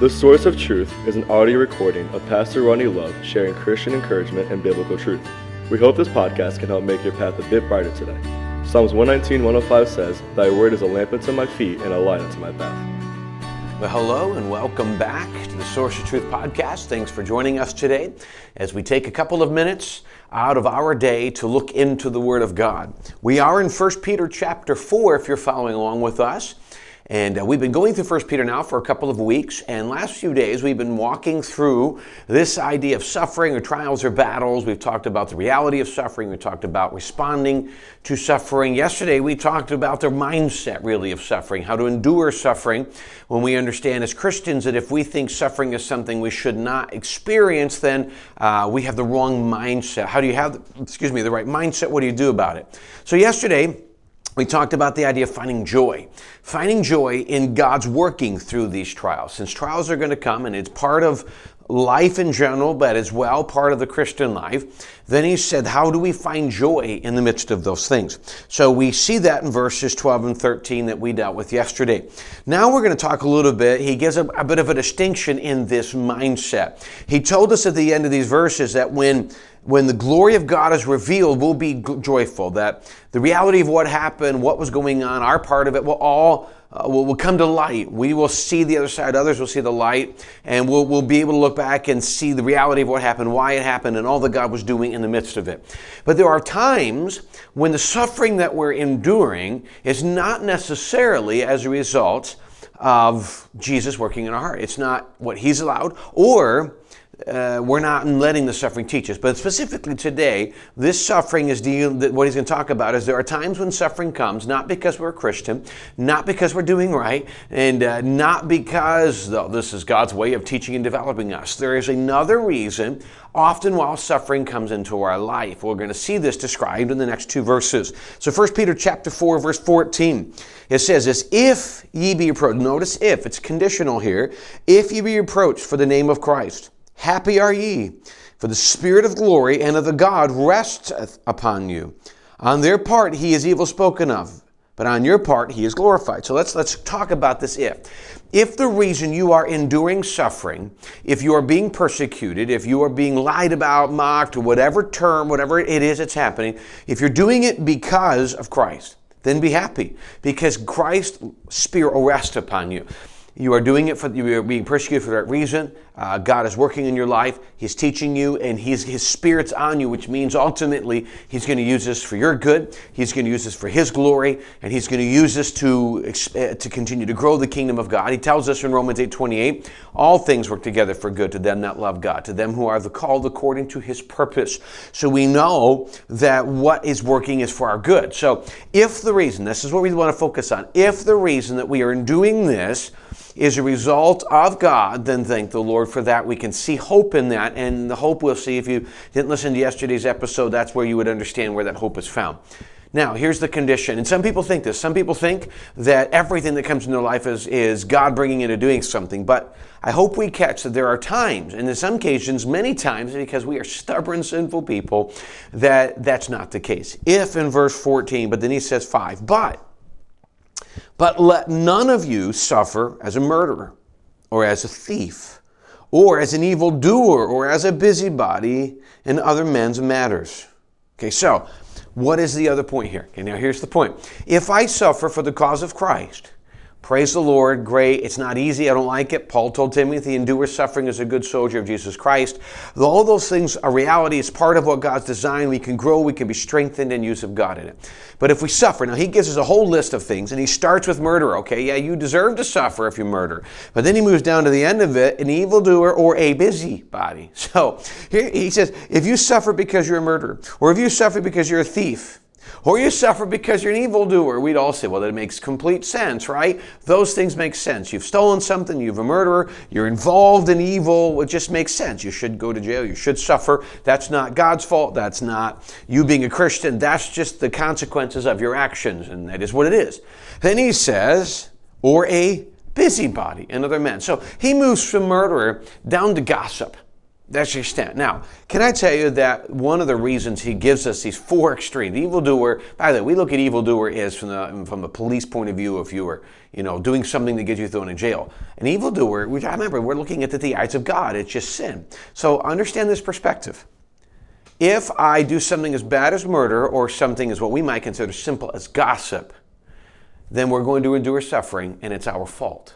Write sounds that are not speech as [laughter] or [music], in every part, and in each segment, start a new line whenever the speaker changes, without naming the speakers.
The Source of Truth is an audio recording of Pastor Ronnie Love sharing Christian encouragement and biblical truth. We hope this podcast can help make your path a bit brighter today. Psalms 119, 105 says, Thy word is a lamp unto my feet and a light unto my path.
Well, hello and welcome back to the Source of Truth podcast. Thanks for joining us today as we take a couple of minutes out of our day to look into the Word of God. We are in 1 Peter chapter 4 if you're following along with us. And uh, we've been going through First Peter now for a couple of weeks, and last few days we've been walking through this idea of suffering or trials or battles. We've talked about the reality of suffering. We talked about responding to suffering. Yesterday we talked about the mindset really of suffering, how to endure suffering when we understand as Christians that if we think suffering is something we should not experience, then uh, we have the wrong mindset. How do you have, excuse me, the right mindset? What do you do about it? So yesterday we talked about the idea of finding joy, finding joy in God's working through these trials. Since trials are going to come and it's part of life in general, but as well part of the Christian life, then he said, How do we find joy in the midst of those things? So we see that in verses 12 and 13 that we dealt with yesterday. Now we're going to talk a little bit. He gives a, a bit of a distinction in this mindset. He told us at the end of these verses that when when the glory of God is revealed, we'll be joyful. That the reality of what happened, what was going on, our part of it will all uh, will, will come to light. We will see the other side, others will see the light, and we'll, we'll be able to look back and see the reality of what happened, why it happened, and all that God was doing in the midst of it. But there are times when the suffering that we're enduring is not necessarily as a result of Jesus working in our heart. It's not what He's allowed, or uh, we're not letting the suffering teach us. But specifically today, this suffering is dealing, what he's going to talk about is there are times when suffering comes, not because we're a Christian, not because we're doing right, and uh, not because though, this is God's way of teaching and developing us. There is another reason, often while suffering comes into our life. We're going to see this described in the next two verses. So 1 Peter chapter 4, verse 14, it says this, if ye be reproached, notice if, it's conditional here, if ye be reproached for the name of Christ, Happy are ye, for the Spirit of glory and of the God resteth upon you. On their part he is evil spoken of, but on your part he is glorified. So let's let's talk about this if. If the reason you are enduring suffering, if you are being persecuted, if you are being lied about, mocked, or whatever term, whatever it is that's happening, if you're doing it because of Christ, then be happy because Christ's spirit will rest upon you. You are doing it for you are being persecuted for that reason. Uh, God is working in your life. He's teaching you, and he's, His Spirit's on you, which means ultimately He's going to use this for your good. He's going to use this for His glory, and He's going to use this to uh, to continue to grow the kingdom of God. He tells us in Romans eight twenty eight, all things work together for good to them that love God, to them who are the called according to His purpose. So we know that what is working is for our good. So if the reason, this is what we want to focus on, if the reason that we are doing this is a result of God, then thank the Lord for that. We can see hope in that, and the hope we'll see if you didn't listen to yesterday's episode, that's where you would understand where that hope is found. Now, here's the condition. And some people think this. Some people think that everything that comes in their life is, is God bringing into doing something. But I hope we catch that there are times, and in some occasions, many times, because we are stubborn, sinful people, that that's not the case. If in verse 14, but then he says 5, but but let none of you suffer as a murderer, or as a thief, or as an evildoer, or as a busybody in other men's matters. Okay, so what is the other point here? Okay, now here's the point. If I suffer for the cause of Christ, Praise the Lord. Great. It's not easy. I don't like it. Paul told Timothy, endure suffering as a good soldier of Jesus Christ. All those things are reality. It's part of what God's designed. We can grow. We can be strengthened in use of God in it. But if we suffer, now he gives us a whole list of things and he starts with murder. Okay. Yeah, you deserve to suffer if you murder. But then he moves down to the end of it, an evildoer or a busybody. [laughs] So here he says, if you suffer because you're a murderer or if you suffer because you're a thief, or you suffer because you're an evildoer. We'd all say, well, that makes complete sense, right? Those things make sense. You've stolen something, you're a murderer, you're involved in evil. It just makes sense. You should go to jail, you should suffer. That's not God's fault. That's not you being a Christian. That's just the consequences of your actions, and that is what it is. Then he says, or a busybody another man. So he moves from murderer down to gossip. That's your extent. Now, can I tell you that one of the reasons he gives us these four extremes, the evildoer, by the way, we look at evildoer as from the, from the police point of view if you were, you know, doing something that gets you thrown in jail. An evildoer, which I remember, we're looking at the eyes of God. It's just sin. So understand this perspective. If I do something as bad as murder or something as what we might consider simple as gossip, then we're going to endure suffering and it's our fault.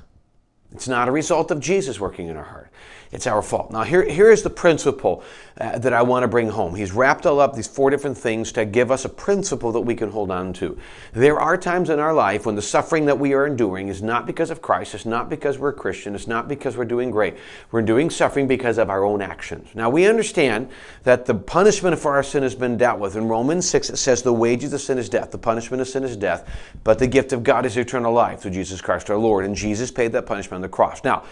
It's not a result of Jesus working in our heart. It's our fault. Now, here, here is the principle uh, that I want to bring home. He's wrapped all up these four different things to give us a principle that we can hold on to. There are times in our life when the suffering that we are enduring is not because of Christ, it's not because we're a Christian, it's not because we're doing great. We're doing suffering because of our own actions. Now, we understand that the punishment for our sin has been dealt with. In Romans 6, it says, The wages of sin is death, the punishment of sin is death, but the gift of God is eternal life through Jesus Christ our Lord. And Jesus paid that punishment on the cross. Now,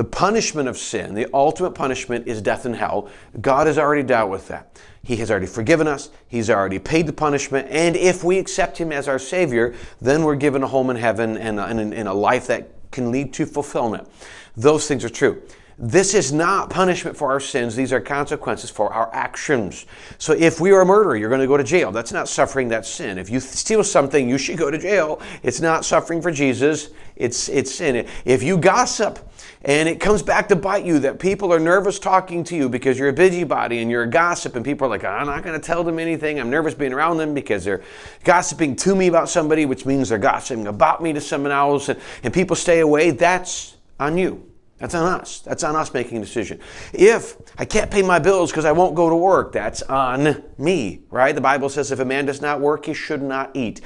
the punishment of sin, the ultimate punishment is death and hell. God has already dealt with that. He has already forgiven us. He's already paid the punishment. And if we accept Him as our Savior, then we're given a home in heaven and a, and a life that can lead to fulfillment. Those things are true. This is not punishment for our sins. These are consequences for our actions. So if we are a murderer, you're going to go to jail. That's not suffering, that's sin. If you steal something, you should go to jail. It's not suffering for Jesus, it's, it's sin. If you gossip, and it comes back to bite you that people are nervous talking to you because you're a busybody and you're a gossip and people are like i'm not going to tell them anything i'm nervous being around them because they're gossiping to me about somebody which means they're gossiping about me to someone else and, and people stay away that's on you that's on us. That's on us making a decision. If I can't pay my bills because I won't go to work, that's on me, right? The Bible says if a man does not work, he should not eat.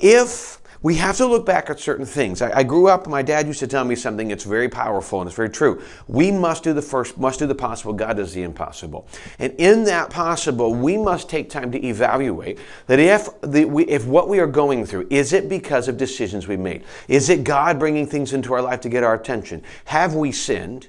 If we have to look back at certain things. I, I, grew up, my dad used to tell me something that's very powerful and it's very true. We must do the first, must do the possible. God does the impossible. And in that possible, we must take time to evaluate that if, the, we, if what we are going through, is it because of decisions we made? Is it God bringing things into our life to get our attention? Have we sinned?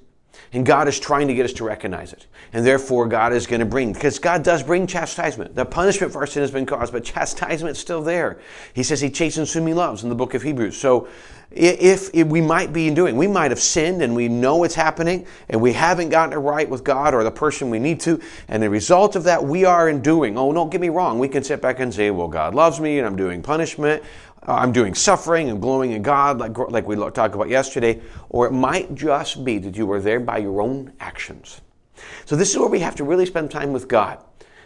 And God is trying to get us to recognize it. And therefore, God is going to bring, because God does bring chastisement. The punishment for our sin has been caused, but chastisement is still there. He says he chastens whom he loves in the book of Hebrews. So if, if, we might be in doing, we might have sinned and we know it's happening and we haven't gotten it right with God or the person we need to, and the result of that we are in doing. Oh, don't get me wrong. We can sit back and say, well, God loves me and I'm doing punishment. Uh, I'm doing suffering and glowing in God, like, like we talked about yesterday, or it might just be that you were there by your own actions. So, this is where we have to really spend time with God.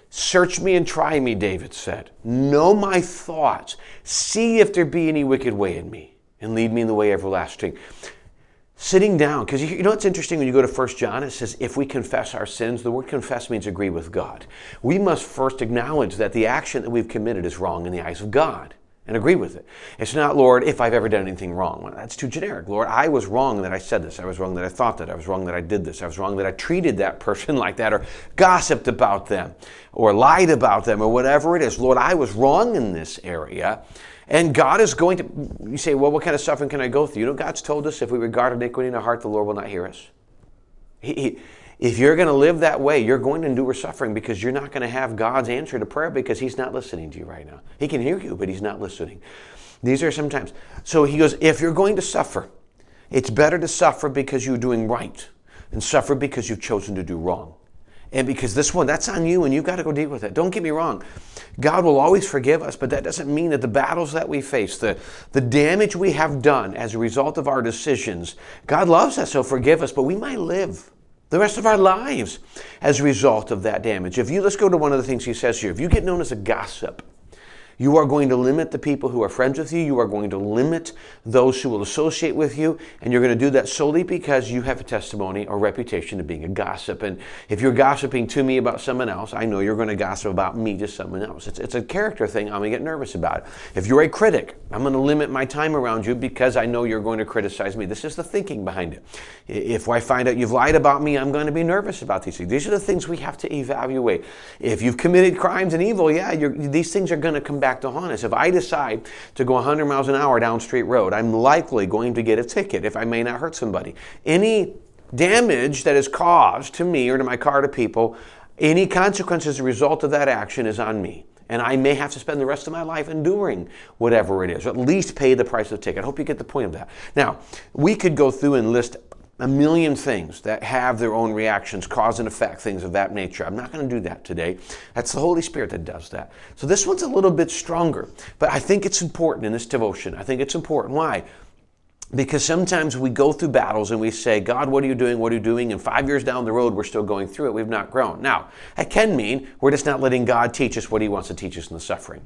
Search me and try me, David said. Know my thoughts. See if there be any wicked way in me, and lead me in the way everlasting. Sitting down, because you know what's interesting when you go to 1 John, it says, if we confess our sins, the word confess means agree with God. We must first acknowledge that the action that we've committed is wrong in the eyes of God and agree with it. It's not, Lord, if I've ever done anything wrong. That's too generic. Lord, I was wrong that I said this. I was wrong that I thought that. I was wrong that I did this. I was wrong that I treated that [laughs] person like that or gossiped about them or lied about them or whatever it is. Lord, I was wrong in this area. And God is going to, you say, well, what kind of suffering can I go through? You know, God's told us if we regard iniquity in our heart, the Lord will not hear us. He, he, if you're going to live that way, you're going to endure suffering because you're not going to have God's answer to prayer because He's not listening to you right now. He can hear you, but He's not listening. These are sometimes. So He goes, if you're going to suffer, it's better to suffer because you're doing right than suffer because you've chosen to do wrong. And because this one, that's on you and you've got to go deal with it. Don't get me wrong. God will always forgive us, but that doesn't mean that the battles that we face, the, the damage we have done as a result of our decisions, God loves us, so forgive us, but we might live the rest of our lives as a result of that damage. If you let's go to one of the things he says here. If you get known as a gossip, you are going to limit the people who are friends with you. You are going to limit those who will associate with you. And you're going to do that solely because you have a testimony or reputation of being a gossip. And if you're gossiping to me about someone else, I know you're going to gossip about me to someone else. It's, it's a character thing. I'm going to get nervous about it. If you're a critic, I'm going to limit my time around you because I know you're going to criticize me. This is the thinking behind it. If I find out you've lied about me, I'm going to be nervous about these things. These are the things we have to evaluate. If you've committed crimes and evil, yeah, these things are going to come back to haunt us. If I decide to go 100 miles an hour down Street Road, I'm likely going to get a ticket if I may not hurt somebody. Any damage that is caused to me or to my car to people, any consequence as a result of that action is on me. And I may have to spend the rest of my life enduring whatever it is, or at least pay the price of the ticket. I hope you get the point of that. Now, we could go through and list a million things that have their own reactions, cause and effect, things of that nature. I'm not going to do that today. That's the Holy Spirit that does that. So this one's a little bit stronger, but I think it's important in this devotion. I think it's important. Why? Because sometimes we go through battles and we say, God, what are you doing? What are you doing? And five years down the road, we're still going through it. We've not grown. Now, that can mean we're just not letting God teach us what He wants to teach us in the suffering.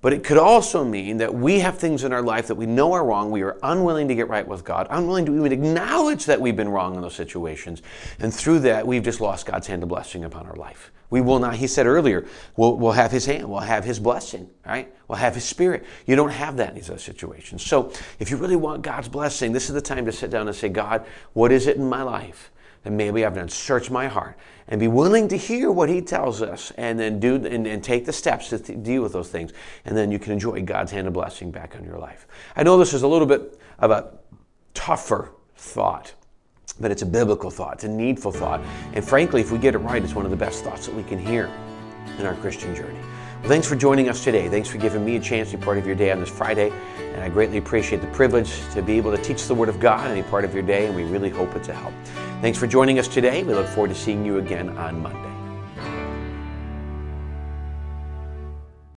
But it could also mean that we have things in our life that we know are wrong. We are unwilling to get right with God, unwilling to even acknowledge that we've been wrong in those situations. And through that, we've just lost God's hand of blessing upon our life. We will not, he said earlier, we'll, we'll have his hand, we'll have his blessing, right? We'll have his spirit. You don't have that in these other situations. So if you really want God's blessing, this is the time to sit down and say, God, what is it in my life? And maybe I've done search my heart and be willing to hear what he tells us and then do and, and take the steps to th- deal with those things. And then you can enjoy God's hand of blessing back on your life. I know this is a little bit of a tougher thought, but it's a biblical thought, it's a needful thought. And frankly, if we get it right, it's one of the best thoughts that we can hear in our Christian journey. Well, thanks for joining us today. Thanks for giving me a chance to be part of your day on this Friday. And I greatly appreciate the privilege to be able to teach the Word of God any part of your day, and we really hope it's a help. Thanks for joining us today. We look forward to seeing you again on Monday.